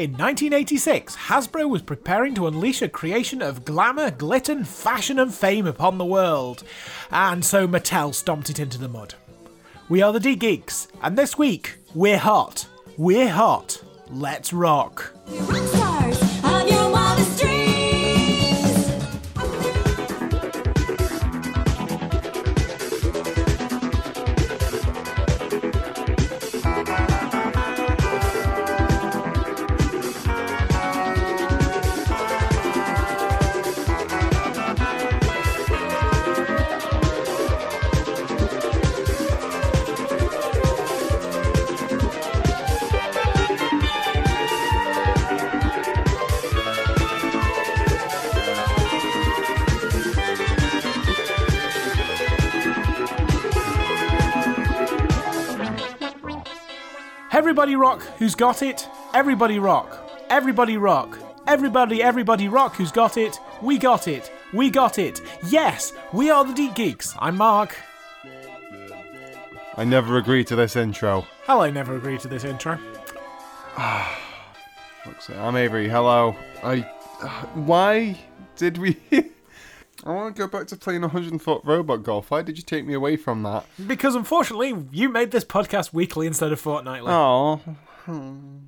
In 1986, Hasbro was preparing to unleash a creation of glamour, glitter, fashion, and fame upon the world. And so Mattel stomped it into the mud. We are the D Geeks, and this week, we're hot. We're hot. Let's rock. Everybody rock who's got it. Everybody rock. Everybody rock. Everybody, everybody rock who's got it. We got it. We got it. Yes, we are the D Geeks. I'm Mark. I never agreed to this intro. Hello, I never agreed to this intro. Fuck's sake. I'm Avery. Hello. I. why did we? I want to go back to playing 100 foot robot golf. Why did you take me away from that? Because unfortunately, you made this podcast weekly instead of fortnightly. Oh. Hmm.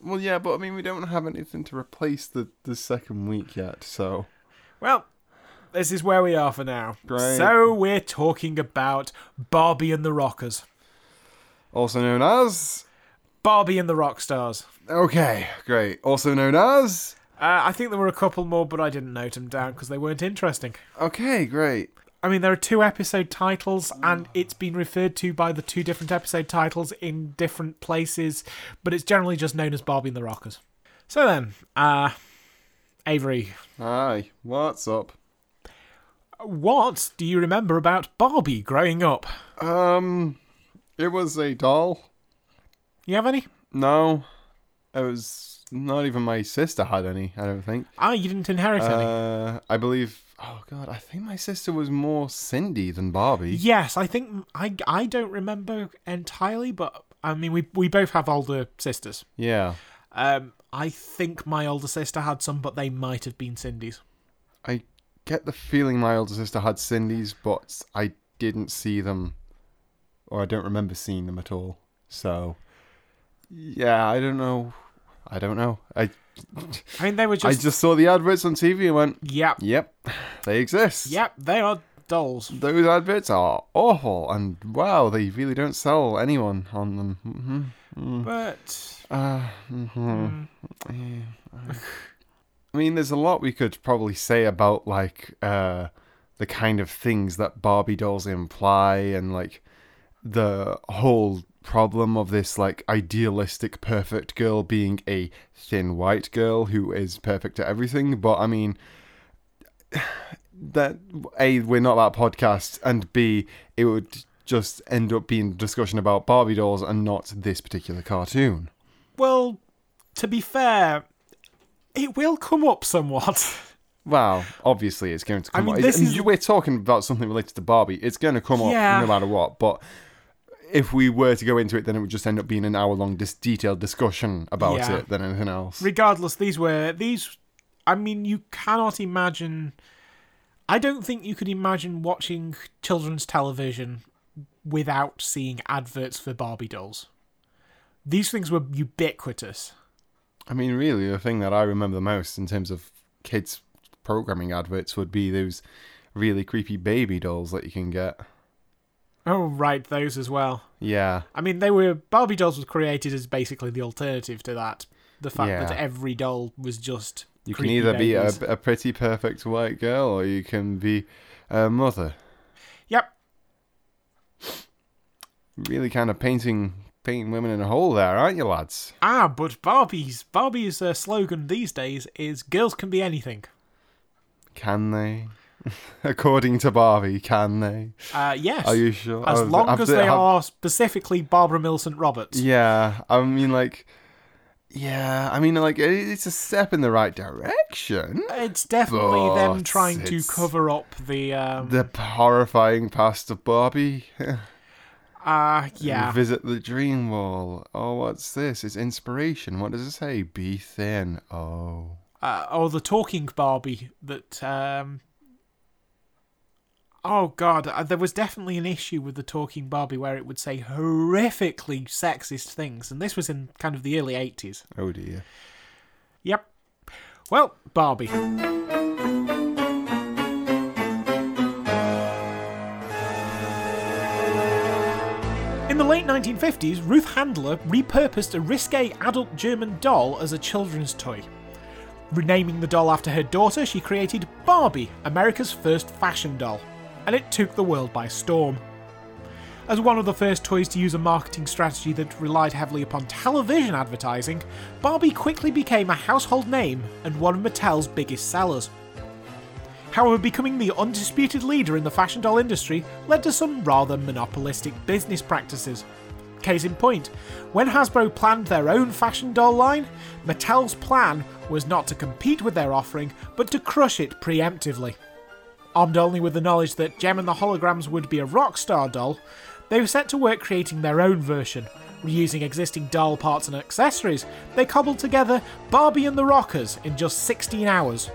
Well, yeah, but I mean, we don't have anything to replace the, the second week yet, so. Well, this is where we are for now. Great. So we're talking about Barbie and the Rockers. Also known as. Barbie and the Rockstars. Okay, great. Also known as. Uh, I think there were a couple more, but I didn't note them down because they weren't interesting. Okay, great. I mean, there are two episode titles, and it's been referred to by the two different episode titles in different places, but it's generally just known as Barbie and the Rockers. So then, uh, Avery, Hi, what's up? what do you remember about Barbie growing up? Um, it was a doll. You have any? No, it was not even my sister had any. I don't think. Ah, you didn't inherit any. Uh, I believe. Oh god, I think my sister was more Sindy than Barbie. Yes, I think I I don't remember entirely, but I mean we we both have older sisters. Yeah, Um, I think my older sister had some, but they might have been Sindy's. I get the feeling my older sister had Sindy's, but I didn't see them, or I don't remember seeing them at all. So, yeah, I don't know. I don't know. I I mean, they were just. I just, saw the adverts on TV and went, yep, "Yep, they exist." yep, they are dolls. Those adverts are awful, and wow, they really don't sell anyone on them. Mm-hmm. Mm. But. Uh, mhm. Yeah. I mean, there's a lot we could probably say about like uh, the kind of things that Barbie dolls imply, and like the whole problem of this like idealistic perfect girl being a thin white girl who is perfect at everything. But I mean, that a we're not that podcast, and b it would just end up being a discussion about Barbie dolls and not this particular cartoon. well, to be fair, it will come up somewhat. Well, obviously it's going to come mean, up. this is- We're talking about something related to Barbie. It's going to come Yeah. up no matter what. But if we were to go into it, then it would just end up being an hour long, dis- detailed discussion about Yeah. it than anything else. Regardless, these were these. I mean, you cannot imagine. I don't think you could imagine watching children's television without seeing adverts for Barbie dolls. These things were ubiquitous. I mean, really, the thing that I remember the most in terms of kids' programming adverts would be those really creepy baby dolls that you can get. Oh, right, those as well. Yeah. I mean, they were Barbie dolls was created as basically the alternative to that. The fact Yeah. that every doll was just You can either be a, a pretty perfect white girl or you can be a mother. Yep. Really kind of painting painting women in a hole there, aren't you, lads? Ah, but Barbie's Barbie's uh, slogan these days is "Girls can be anything." Can they? According to Barbie, can they? Uh, yes, Are you sure? as Have- long have as they- have- are specifically Barbara Millicent Roberts. Yeah, I mean, like, yeah, I mean, like, it's a step in the right direction. It's definitely them trying to cover up the. Um, The horrifying past of Barbie. Uh, yeah. Visit the dream wall. Oh, what's this? It's inspiration. What does it say? Be thin. Oh. uh, or the talking Barbie that. Um, oh God, uh, there was definitely an issue with the talking Barbie where it would say horrifically sexist things, and this was in kind of the early eighties. Oh dear. Yep. Well, Barbie. In the late 1950s, Ruth Handler repurposed a risque adult German doll as a children's toy. Renaming the doll after her daughter, she created Barbie, America's first fashion doll, and it took the world by storm. As one of the first toys to use a marketing strategy that relied heavily upon television advertising, Barbie quickly became a household name and one of Mattel's biggest sellers. However, becoming the undisputed leader in the fashion doll industry led to some rather monopolistic business practices. Case in point, when Hasbro planned their own fashion doll line, Mattel's plan was not to compete with their offering, but to crush it preemptively. Armed only with the knowledge that Jem and the Holograms would be a rock star doll, they were set to work creating their own version. Reusing existing doll parts and accessories, they cobbled together Barbie and the Rockers in just 16 hours.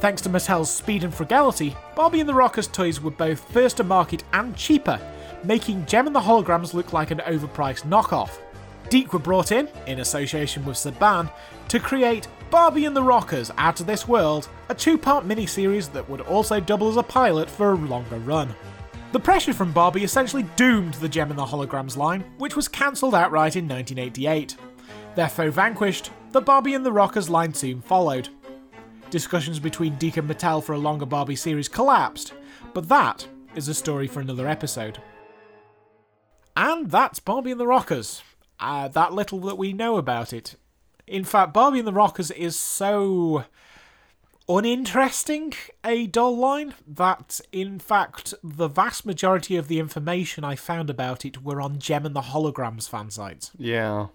Thanks to Mattel's speed and frugality, Barbie and the Rockers toys were both first to market and cheaper, making Jem and the Holograms look like an overpriced knockoff. DIC were brought in, in association with Saban, to create Barbie and the Rockers Out of This World, a two part miniseries that would also double as a pilot for a longer run. The pressure from Barbie essentially doomed the Jem and the Holograms line, which was cancelled outright in 1988. Their foe vanquished, the Barbie and the Rockers line soon followed. Discussions between and Mattel for a longer Barbie series collapsed, but that is a story for another episode. And that's Barbie and the Rockers. Uh, that little that we know about it. In fact, Barbie and the Rockers is so uninteresting a doll line that, in fact, the vast majority of the information I found about it were on Jem and the Holograms fan sites. Yeah.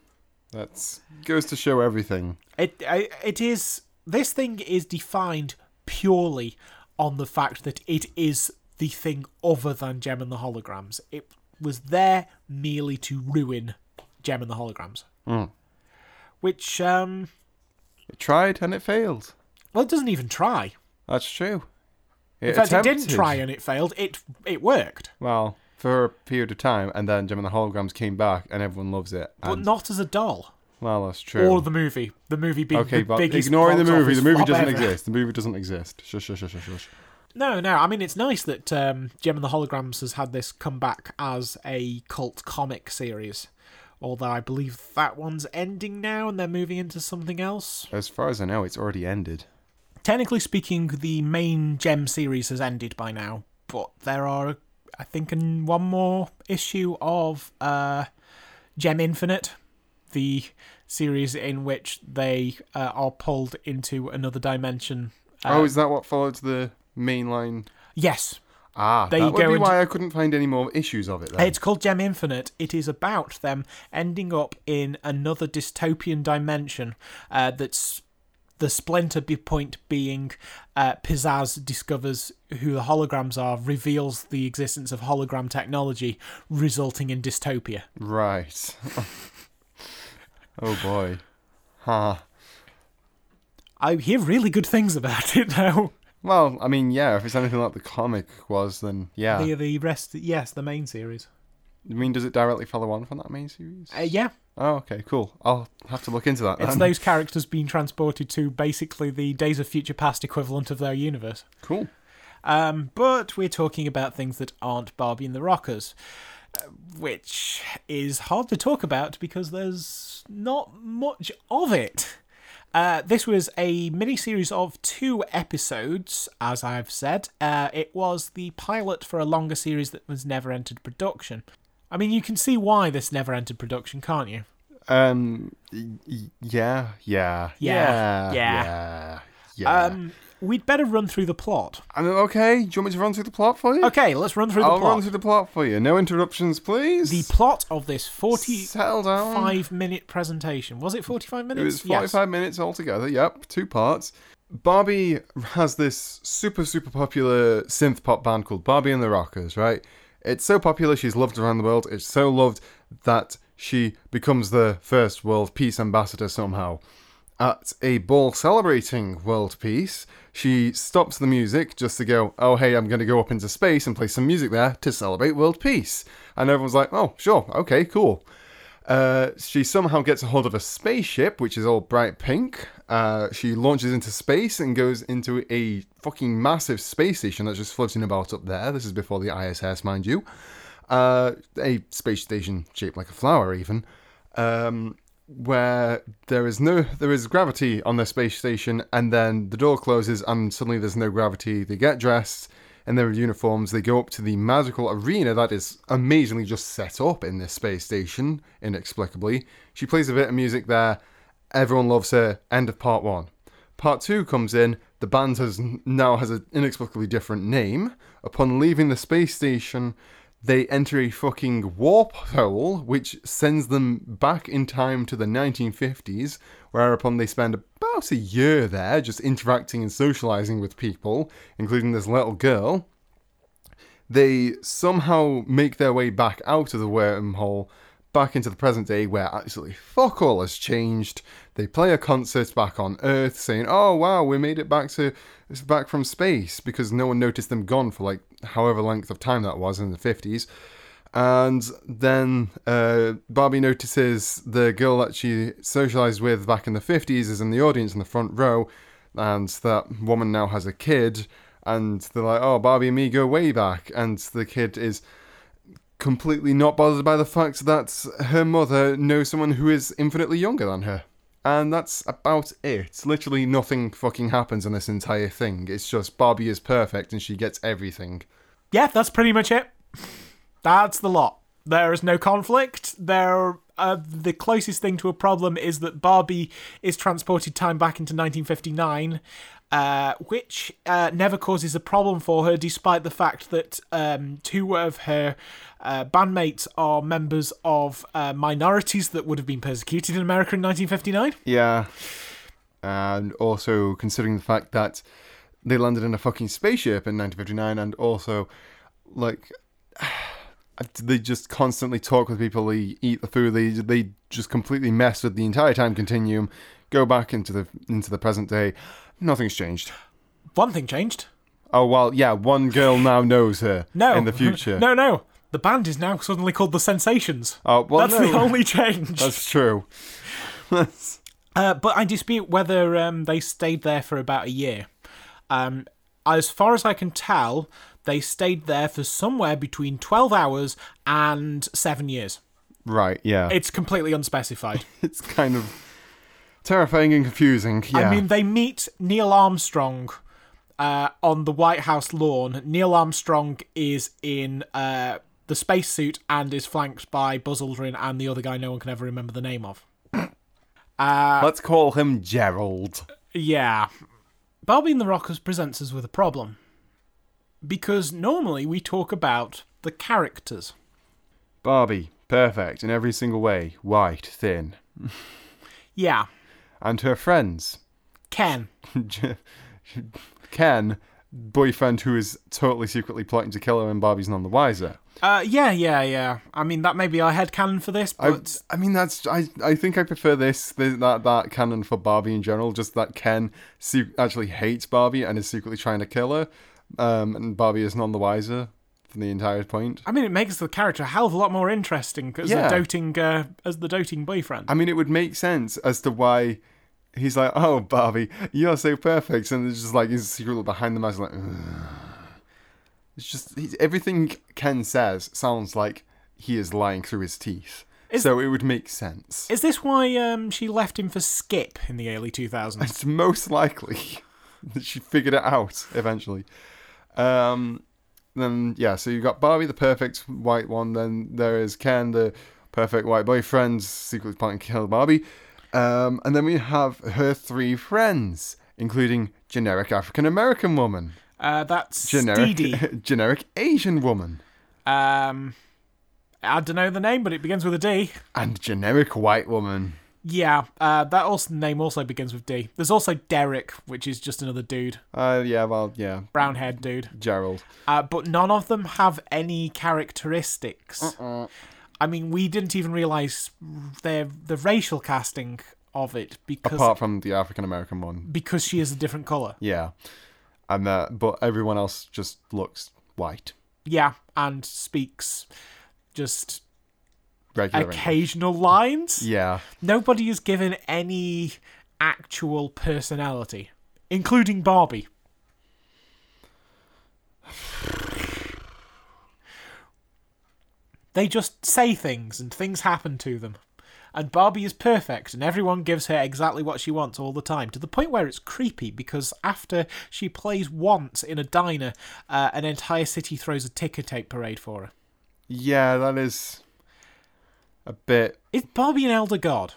That's goes to show everything. It it is this thing is defined purely on the fact that it is the thing other than Jem and the Holograms. It was there merely to ruin Jem and the Holograms. Mm. Which um It tried and it failed. well it doesn't even try. That's true. It In fact it didn't try and it failed. It it worked. Well, for a period of time, and then Jem and the Holograms came back, and everyone loves it. But not as a doll. well, that's true. Or the movie. The movie being okay, the but biggest ignoring the movie, the movie doesn't ever. exist. The movie doesn't exist. Shush, shush, shush, shush, shush. No, no. I mean, it's nice that um, Jem and the Holograms has had this comeback as a cult comic series. Although I believe that one's ending now and they're moving into something else. As far as I know, it's already ended. Technically speaking, the main Jem series has ended by now, but there are, I think, an- one more issue of uh, Jem Infinite, the series in which they uh, are pulled into another dimension. Uh, oh, is that what followed the mainline? yes, Ah, There that would be why I couldn't find any more issues of it. Then. It's called Jem Infinite. It is about them ending up in another dystopian dimension uh, that's the splinter point being uh, Pizzazz discovers who the holograms are, reveals the existence of hologram technology, resulting in dystopia. Right. oh boy. Huh. I hear really good things about it now. Well, I mean, yeah, if it's anything like the comic was, then yeah. The, the rest, yes, the main series. I mean, does it directly follow on from that main series? Uh, yeah, Oh, okay, cool. I'll have to look into that it's those characters being transported to basically the Days of Future Past equivalent of their universe. Cool. Um, but we're talking about things that aren't Barbie and the Rockers, uh, which is hard to talk about because there's not much of it. Uh, this was a mini-series of two episodes, as I've said. Uh, it was the pilot for a longer series that was never entered production. I mean, you can see why this never entered production, can't you? Um. y- y- Yeah. Yeah. Yeah, Yeah. yeah. Yeah. yeah. Um, we'd better run through the plot. Okay. Do you want me to run through the plot for you? Okay, let's run through the I'll plot. run through the plot for you. No interruptions, please. The plot of this 40 Settle down. five minute presentation. Was it 45 minutes? It was 45 minutes altogether. Yep, two parts. Barbie has this super, super popular synth pop band called Barbie and the Rockers, right? It's so popular, she's loved around the world. It's so loved that she becomes the first world peace ambassador somehow. At a ball celebrating world peace, she stops the music just to go, oh, hey, I'm going to go up into space and play some music there to celebrate world peace. And everyone's like, oh, sure, okay, cool. Uh, she somehow gets a hold of a spaceship, which is all bright pink. Uh, she launches into space and goes into a fucking massive space station that's just floating about up there. This is before the ISS, mind you. Uh, a space station shaped like a flower, even. Um, where there is no there is gravity on the space station and then the door closes and suddenly there's no gravity. They get dressed in their uniforms. They go up to the magical arena that is amazingly just set up in this space station inexplicably. She plays a bit of music there. Everyone loves her. End of part one. Part two comes in. The band has now has an inexplicably different name. Upon leaving the space station they enter a fucking warp hole, which sends them back in time to the 1950s, whereupon they spend about a year there just interacting and socializing with people, including this little girl. They somehow make their way back out of the wormhole, back into the present day where absolutely fuck all has changed. They play a concert back on Earth saying, Oh wow, we made it back to back from space because no one noticed them gone for like however length of time that was in the 50s. And then uh, Barbie notices the girl that she socialized with back in the 50s is in the audience in the front row, and that woman now has a kid. And they're like, oh, Barbie and me go way back. And the kid is completely not bothered by the fact that her mother knows someone who is infinitely younger than her. And that's about it. Literally nothing fucking happens in this entire thing. It's just Barbie is perfect and she gets everything. Yeah, that's pretty much it. That's the lot. There is no conflict. There, uh, the closest thing to a problem is that Barbie is transported time back into 1959, uh, which uh, never causes a problem for her, despite the fact that um, two of her uh, bandmates are members of uh, minorities that would have been persecuted in America in 1959. Yeah. And also considering the fact that they landed in a fucking spaceship in 1959 and also like they just constantly talk with people they eat the food they they just completely mess with the entire time continuum go back into the into the present day nothing's changed One thing changed. oh well yeah one girl now knows her No. in the future no, no. The band is now suddenly called The Sensations. oh well That's no. the only change. that's true That's- Uh, but I dispute whether um, they stayed there for about a year. Um, as far as I can tell, they stayed there for somewhere between 12 hours and seven years. right yeah It's completely unspecified. it's kind of terrifying and confusing yeah I mean, they meet Neil Armstrong uh, on the White House lawn. Neil Armstrong is in uh, the spacesuit and is flanked by Buzz Aldrin and the other guy no one can ever remember the name of. let's call him gerald Yeah. Barbie and the Rockers presents us with a problem. Because normally we talk about the characters. barbie perfect in every single way white thin Yeah. and her friends Ken. Ken, boyfriend who is totally secretly plotting to kill her and Barbie's none the wiser. Uh, yeah, yeah, yeah. I mean, that may be our head canon for this, I, but I mean, that's I. I think I prefer this, this that that canon for Barbie in general. Just that Ken se- actually hates Barbie and is secretly trying to kill her, um, and Barbie is none the wiser for the entire point. I mean, it makes the character a hell of a lot more interesting as Yeah. a doting, uh, as the doting boyfriend. I mean, it would make sense as to why he's like, "Oh, Barbie, you're so perfect," and it's just like he's secretly behind the mask, like. "Ugh." It's just everything Ken says sounds like he is lying through his teeth. Is- so it would make sense. Is this why um, she left him for Skip in the early 2000s? It's most likely that she figured it out eventually. Um, then yeah, so you've got Barbie, the perfect white one. Then there is Ken, the perfect white boyfriend, secretly planning to kill Barbie. Um, and then we have her three friends, including generic African American woman, Uh, that's generic Dee generic Asian woman, Um, I don't know the name, but it begins with a D. and generic white woman. Yeah, uh, that also name also begins with D. There's also Derek, which is just another dude, Uh, yeah, well, yeah, brown haired dude. Gerald. Uh, but none of them have any characteristics. I mean, we didn't even realize their the racial casting of it because Apart from the African American one, because she is a different color. yeah, and uh, but everyone else just looks white, Yeah, and speaks just regular. English. occasional lines. Yeah, Nobody is given any actual personality, including Barbie. They just say things and things happen to them. And Barbie is perfect, and everyone gives her exactly what she wants all the time, to the point where it's creepy because after she plays once in a diner, uh, an entire city throws a ticker tape parade for her. yeah, that is a bit. Is Barbie an elder god?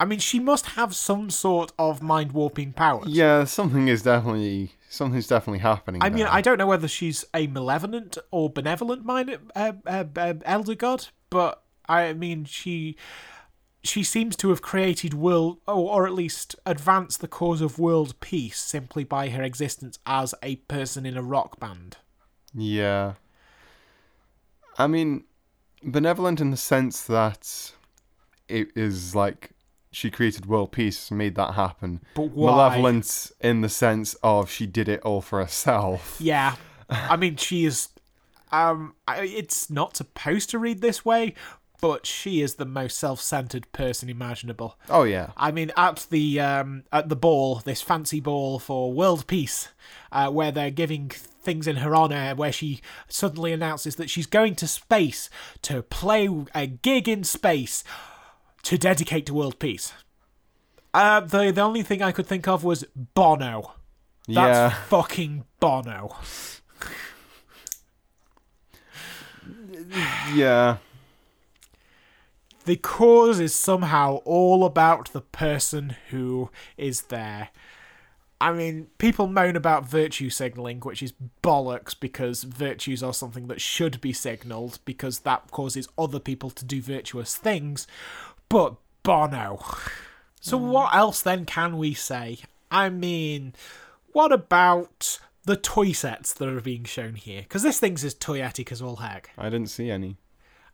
I mean, she must have some sort of mind warping powers. Yeah, something is definitely something's definitely happening. I mean, there. I don't know whether she's a malevolent or benevolent mind uh, uh, uh, elder god, but I mean, she she seems to have created world, or, or at least advanced the cause of world peace simply by her existence as a person in a rock band. Yeah. I mean, benevolent in the sense that it is like she created world peace, made that happen. But why? Malevolent in the sense of she did it all for herself. Yeah, I mean, she is. Um, I- it's not supposed to read this way, but she is the most self-centered person imaginable. Oh yeah. I mean, at the um, at the ball, this fancy ball for world peace, uh, where they're giving things in her honor, where she suddenly announces that she's going to space to play a gig in space to dedicate to world peace. Uh, the the only thing I could think of was Bono. That's yeah. fucking Bono. Yeah. The cause is somehow all about the person who is there. I mean, people moan about virtue signaling, which is bollocks because virtues are something that should be signaled because that causes other people to do virtuous things. But Bono. So, mm. what else then can we say? I mean, what about the toy sets that are being shown here? Because this thing's as toyetic as all heck. I didn't see any.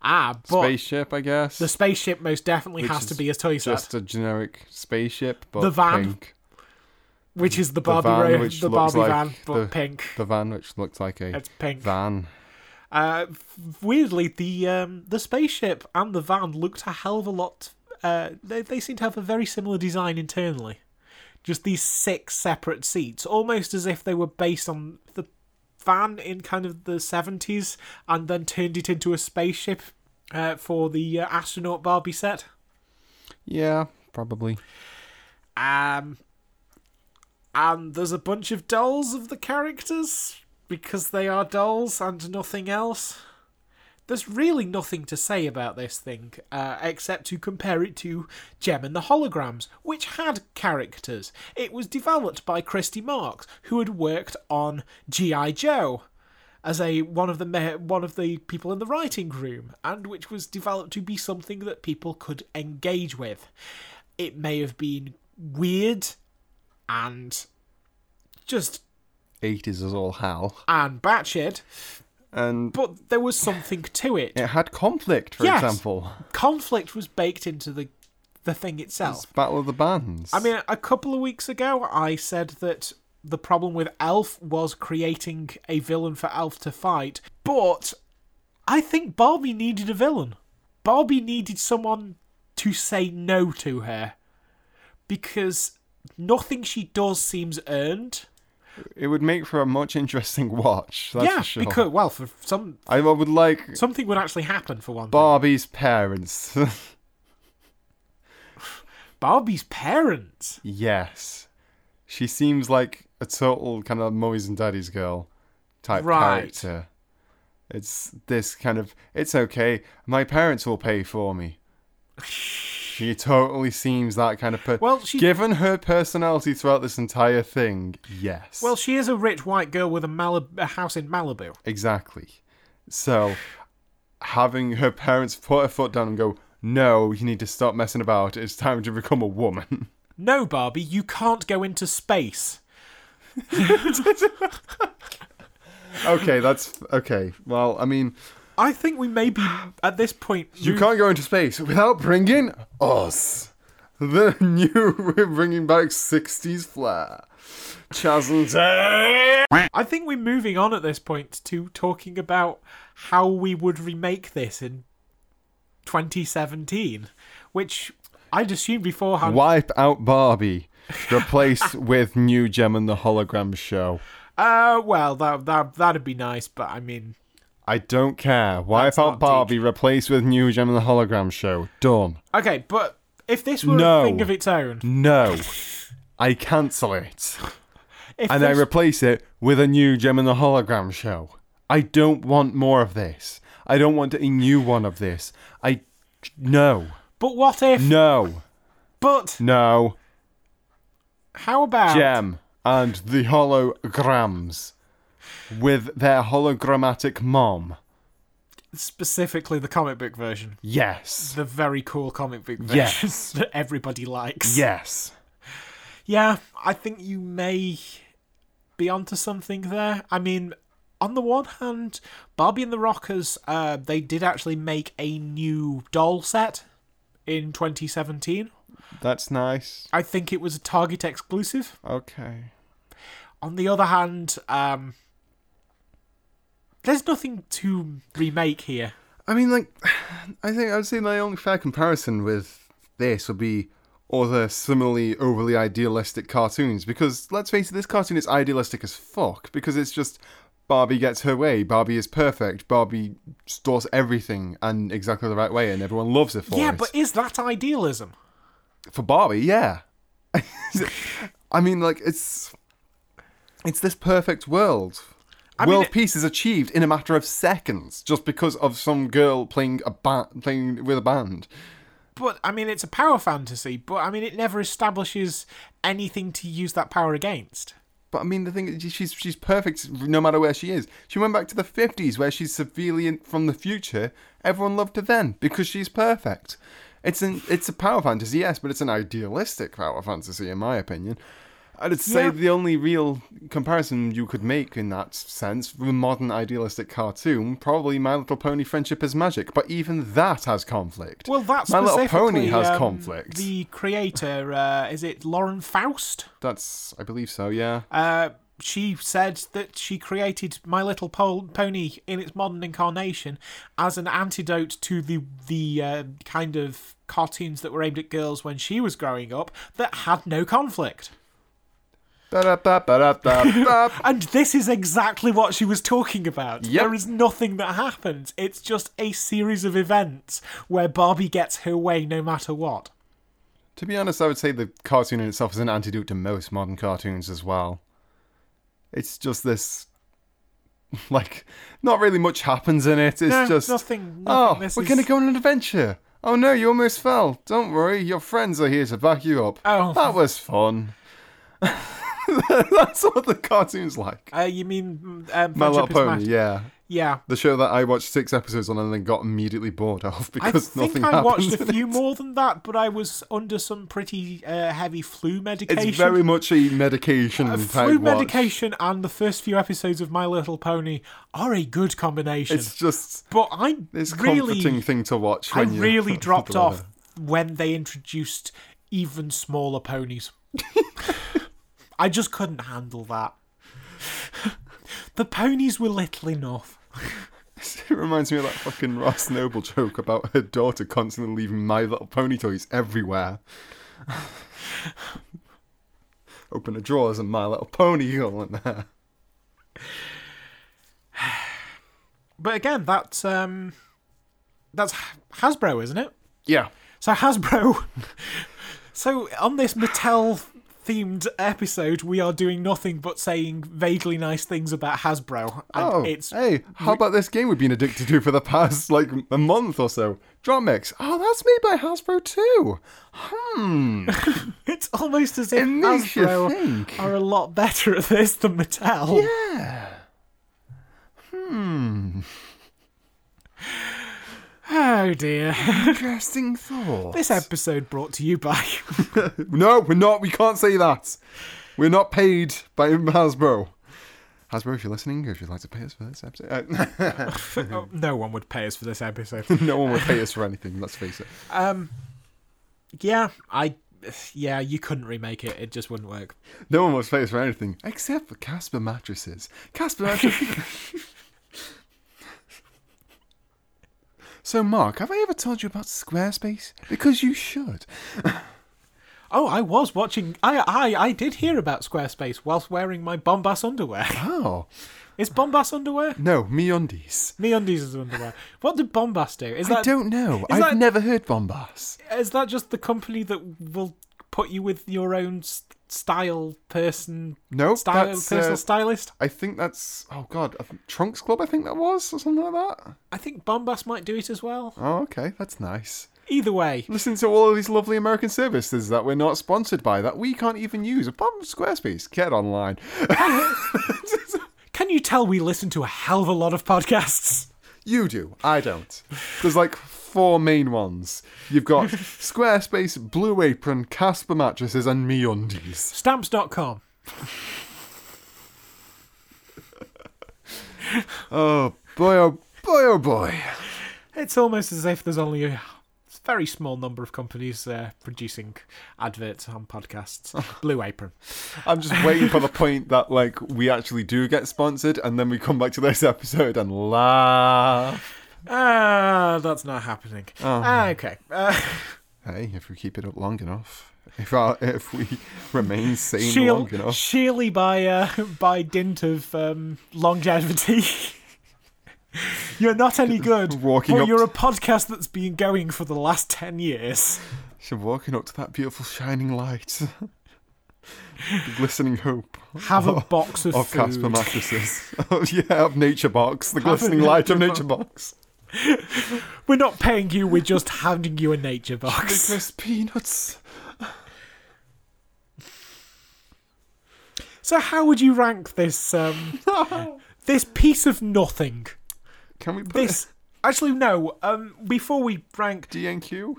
Ah, but Spaceship, I guess. the spaceship most definitely Which has to be a toy set. Just a generic spaceship, but The van. pink. which is the The Barbie van, ro- which the Barbie like van, but the- pink. The van, which looks like a It's pink. van. Uh, weirdly, the um, the spaceship and the van looked a hell of a lot. Uh, they they seem to have a very similar design internally. Just these six separate seats, almost as if they were based on the van in kind of the seventies, and then turned it into a spaceship uh, for the uh, astronaut Barbie set. Yeah, probably. Um, and there's a bunch of dolls of the characters because they are dolls and nothing else. There's really nothing to say about this thing uh, except to compare it to Jem and the Holograms, which had characters. It was developed by Christy Marx, who had worked on G.I. Joe as a one of the me- one of the people in the writing room, and which was developed to be something that people could engage with. It may have been weird and just 80s as all hell. and batshit, And but there was something to it. it had conflict, for Yes. example. Conflict was baked into the the thing itself. It's Battle of the Bands. I mean, a couple of weeks ago, I said that the problem with Elf was creating a villain for Elf to fight, but I think Barbie needed a villain. Barbie needed someone to say no to her because nothing she does seems earned. It would make for a much interesting watch. That's yeah, for sure. because well, for some I would like something would actually happen for one. thing. Barbie's parents. Barbie's parents. yes. She seems like a total kind of mummies and daddies girl type Right. character. It's this kind of it's okay. My parents will pay for me. She totally seems that kind of person. Well, she- given her personality throughout this entire thing, yes. Well, she is a rich white girl with a, Malib- a house in Malibu. Exactly. So, having her parents put her foot down and go, no, you need to stop messing about. It's time to become a woman. No, Barbie, you can't go into space. okay, that's okay. Well, I mean, I think we may be at this point. you can't go into space without bringing us. The new, we're bringing back 60s flair. Chas and Dave. I think we're moving on at this point to talking about how we would remake this in 2017, which I'd assumed beforehand. Wipe out Barbie. Replace with New Jem and the Hologram Show. Uh, well, that that that'd be nice, but I mean, I don't care. Why That's out not Barbie. Replace with New Jem and the Hologram Show. Done. okay, but if this were No. a thing of its own, No. I cancel it. if And I replace it with a new Jem and the Hologram show. I don't want more of this. I don't want a new one of this. I. No. but what if? No. But No. how about Jem and the holograms with their hologrammatic mom. specifically the comic book version, Yes. the very cool comic book version Yes. that everybody likes? Yes. Yeah, I think you may be onto something there. I mean, on the one hand, Barbie and the Rockers, uh, they did actually make a new doll set in 2017. That's nice. I think it was a Target exclusive. Okay. On the other hand, um, there's nothing to remake here. I mean, like, I think I would say my only fair comparison with this would be other similarly overly idealistic cartoons. Because let's face it, this cartoon is idealistic as fuck. Because it's just Barbie gets her way, Barbie is perfect, Barbie stores everything and exactly the right way, and everyone loves it for yeah, it. but is that idealism? for Barbie, yeah. I mean, like, it's it's this perfect world. I World it- peace is achieved in a matter of seconds, just because of some girl playing a ba- playing with a band. But I mean, it's a power fantasy. But I mean, it never establishes anything to use that power against. But I mean, the thing is, she's she's perfect no matter where she is. She went back to the fifties where she's severely in, from the future. Everyone loved her then because she's perfect. It's an it's a power fantasy, yes, but it's an idealistic power fantasy in my opinion. I'd say Yeah. the only real comparison you could make in that sense for a modern idealistic cartoon, probably My Little Pony: Friendship is Magic. But even that has conflict. Well, that's My Little Pony has um, conflict. The creator, uh, is it Lauren Faust? That's I believe so. Yeah. Uh, she said that she created My Little Po- Pony in its modern incarnation as an antidote to the the uh, kind of cartoons that were aimed at girls when she was growing up that had no conflict. And this is exactly what she was talking about. Yep. There is nothing that happens. It's just a series of events where Barbie gets her way no matter what. To be honest, I would say the cartoon in itself is an antidote to most modern cartoons as well. It's just this, like, not really much happens in it. It's No, just, nothing. nothing. oh, we're is- gonna go on an adventure. Oh no, you almost fell. Don't worry, your friends are here to back you up. Oh. that was fun. That's what the cartoon's like. Uh, you mean um, My Little Pony, yeah. Yeah. The show that I watched six episodes on and then got immediately bored of I because think nothing I happens. watched a few it. more than that, but I was under some pretty uh, heavy flu medication. It's very much a medication Uh, flu watch. medication and the first few episodes of My Little Pony are a good combination. It's just but I It's really, comforting thing to watch. I really dropped off when they introduced even smaller ponies. I just couldn't handle that. the ponies were little enough. It reminds me of that fucking Ross Noble joke about her daughter constantly leaving My Little Pony toys everywhere. Open a drawer, there's a My Little Pony all in there. But again, that's um, that's Hasbro, isn't it? Yeah. So Hasbro. so on this Mattel themed episode, we are doing nothing but saying vaguely nice things about Hasbro. And Oh, it's hey, how about this game we've been addicted to for the past, like, a month or so? DropMix. Oh, that's made by Hasbro too. Hmm. it's almost as if Hasbro are a lot better at this than Mattel. Yeah. Oh dear. Interesting thought. this episode brought to you by. No, we're not. We can't say that. We're not paid by Hasbro. Hasbro, if you're listening, if you'd like to pay us for this episode, uh, Oh, no one would pay us for this episode. no one would pay us for anything. Let's face it. Um, yeah, I. Yeah, you couldn't remake it. It just wouldn't work. No one will pay us for anything except for Casper mattresses. Casper mattresses. So, Mark, have I ever told you about Squarespace? Because you should. Oh, I was watching. I I I did hear about Squarespace whilst wearing my Bombas underwear. Oh Is Bombas underwear? no, MeUndies. Me undies is underwear. What did Bombas do? Is I don't know. I've that- never heard Bombas. is that just the company that will put you with your own style person? No, style personal uh, stylist. I think that's oh god, I think Trunks Club. I think that was or something like that. I think Bombas might do it as well. Oh, okay, that's nice. Either way, Listen to all of these lovely American services that we're not sponsored by that we can't even use apart from Squarespace. Get online. can you tell we listen to a hell of a lot of podcasts? You do. I don't. There's like four main ones. You've got Squarespace, Blue Apron, Casper mattresses, and MeUndies. Stamps.com. Oh boy, oh boy, oh boy. It's almost as if there's only a very small number of companies uh, producing adverts on podcasts. Blue Apron. I'm just waiting for the point that like we actually do get sponsored, and then we come back to this episode and laugh. Ah, that's not happening. Ah, okay. Uh, Hey, if we keep it up long enough, if our, if we remain sane sheer- long enough, Sheerly by uh, by dint of um, longevity. You're not any good. Walking but up you're a podcast that's been going for the last ten years. she's walking up to that beautiful shining light, the glistening hope Have a box of, of food. Casper mattresses. oh yeah, of Nature Box, the Have glistening light of Nature Nature Box. We're not paying you. We're just handing you a nature box. Because peanuts. So how would you rank this um, this piece of nothing? Can we put This actually no. Um, before we rank, DNQ?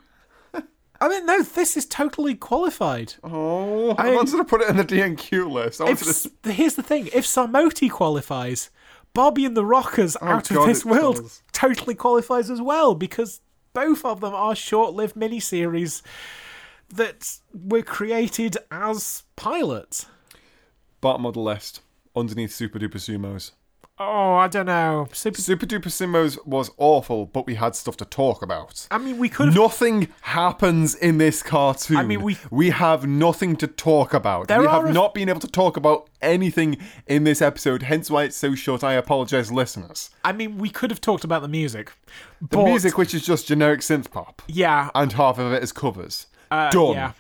I mean no. This is totally qualified. Oh, I, I- wanted to put it in the DNQ list. I If to. Here's the thing: if Samoti qualifies, Bobby and the Rockers oh, out of Oh, God, this world does. totally qualifies as well because both of them are short-lived miniseries that were created as pilots. Bart of the list, underneath Super Duper Sumos. Oh, I don't know. Super- Super Duper Sumos was awful, but we had stuff to talk about. I mean, we could. Nothing happens in this cartoon. I mean, we- we have nothing to talk about. There we have a- not been able to talk about anything in this episode, hence why it's so short. I apologize, listeners. I mean, we could have talked about the music. The music, which is just generic synth pop, Yeah. and half of it is covers. uh, Done. Yeah.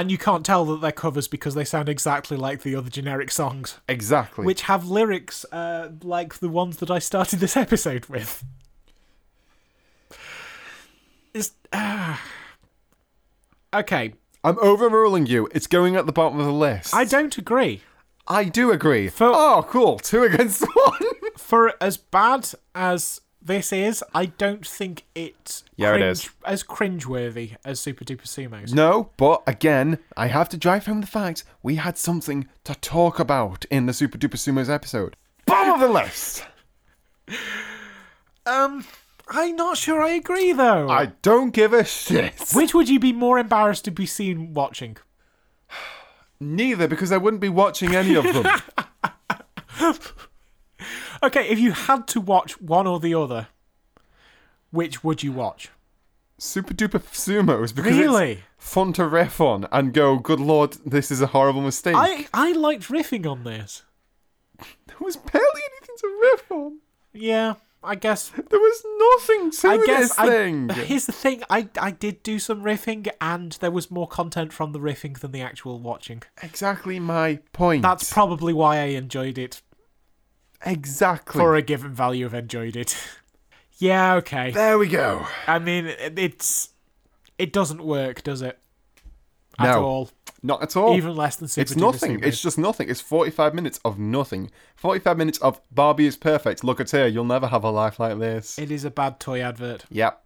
And you can't tell that they're covers because they sound exactly like the other generic songs, Exactly. which have lyrics uh, like the ones that I started this episode with. Is ah. okay. I'm overruling you. It's going at the bottom of the list. I don't agree. I do agree. For- oh, cool. Two against one. For as bad as this is, I don't think it's Yeah, it cringe- is. as cringeworthy as Super Duper Sumos. no, but again, I have to drive home the fact we had something to talk about in the Super Duper Sumos episode. Bottom of the list. Um, I'm not sure I agree though. I don't give a shit. Which would you be more embarrassed to be seen watching? Neither, because I wouldn't be watching any of them. Okay, if you had to watch one or the other, which would you watch? Super Duper Sumos because Really? it's fun to riff on and go, good lord, this is a horrible mistake. I I liked riffing on this. There was barely anything to riff on. Yeah, I guess. There was nothing to I this guess. I, thing. here's the thing. I I did do some riffing, and there was more content from the riffing than the actual watching. Exactly my point. That's probably why I enjoyed it exactly. for a given value of enjoyed it. yeah. Okay. there we go. I mean, it's it doesn't work, does it? At No. all. Not at all. Even less than Super it's Duper nothing. Sumos. It's just nothing. It's 45 minutes of nothing. 45 minutes of Barbie is perfect. Look at her. You'll never have a life like this. It is a bad toy advert. Yep.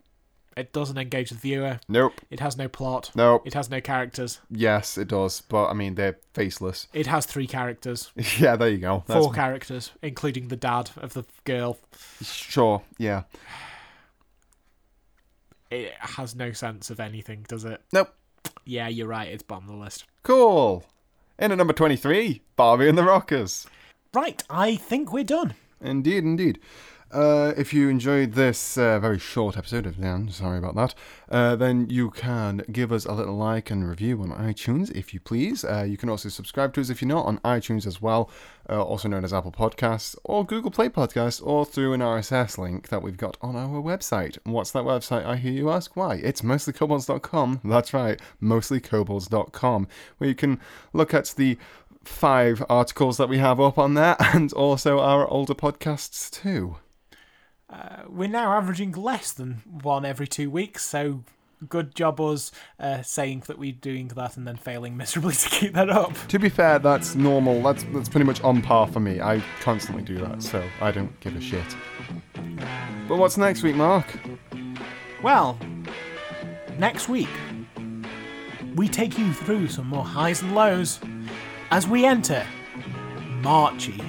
It doesn't engage the viewer. Nope. It has no plot. Nope. It has no characters. Yes, it does. But I mean, they're faceless. It has three characters. yeah, there you go. That's Four characters, including the dad of the girl. Sure. Yeah. It has no sense of anything, does it? Nope. Yeah, you're right. It's bottom of the list. Cool. In at number 23, Barbie and the Rockers. Right, I think we're done. Indeed, indeed. Uh, if you enjoyed this uh, very short episode of Dan, sorry about that, uh, then you can give us a little like and review on iTunes if you please. Uh, you can also subscribe to us if you're not on iTunes as well, uh, also known as Apple Podcasts or Google Play Podcasts, or through an RSS link that we've got on our website. What's that website? I hear you ask. Why? It's mostlykobolds.com. That's right, mostlykobolds.com, where you can look at the five articles that we have up on there and also our older podcasts too. Uh, we're now averaging less than one every two weeks, so good job us uh, saying that we're doing that and then failing miserably to keep that up. To be fair, that's normal. That's that's pretty much on par for me. I constantly do that, so I don't give a shit. But what's next week, Mark? Well, next week, we take you through some more highs and lows as we enter Marchy.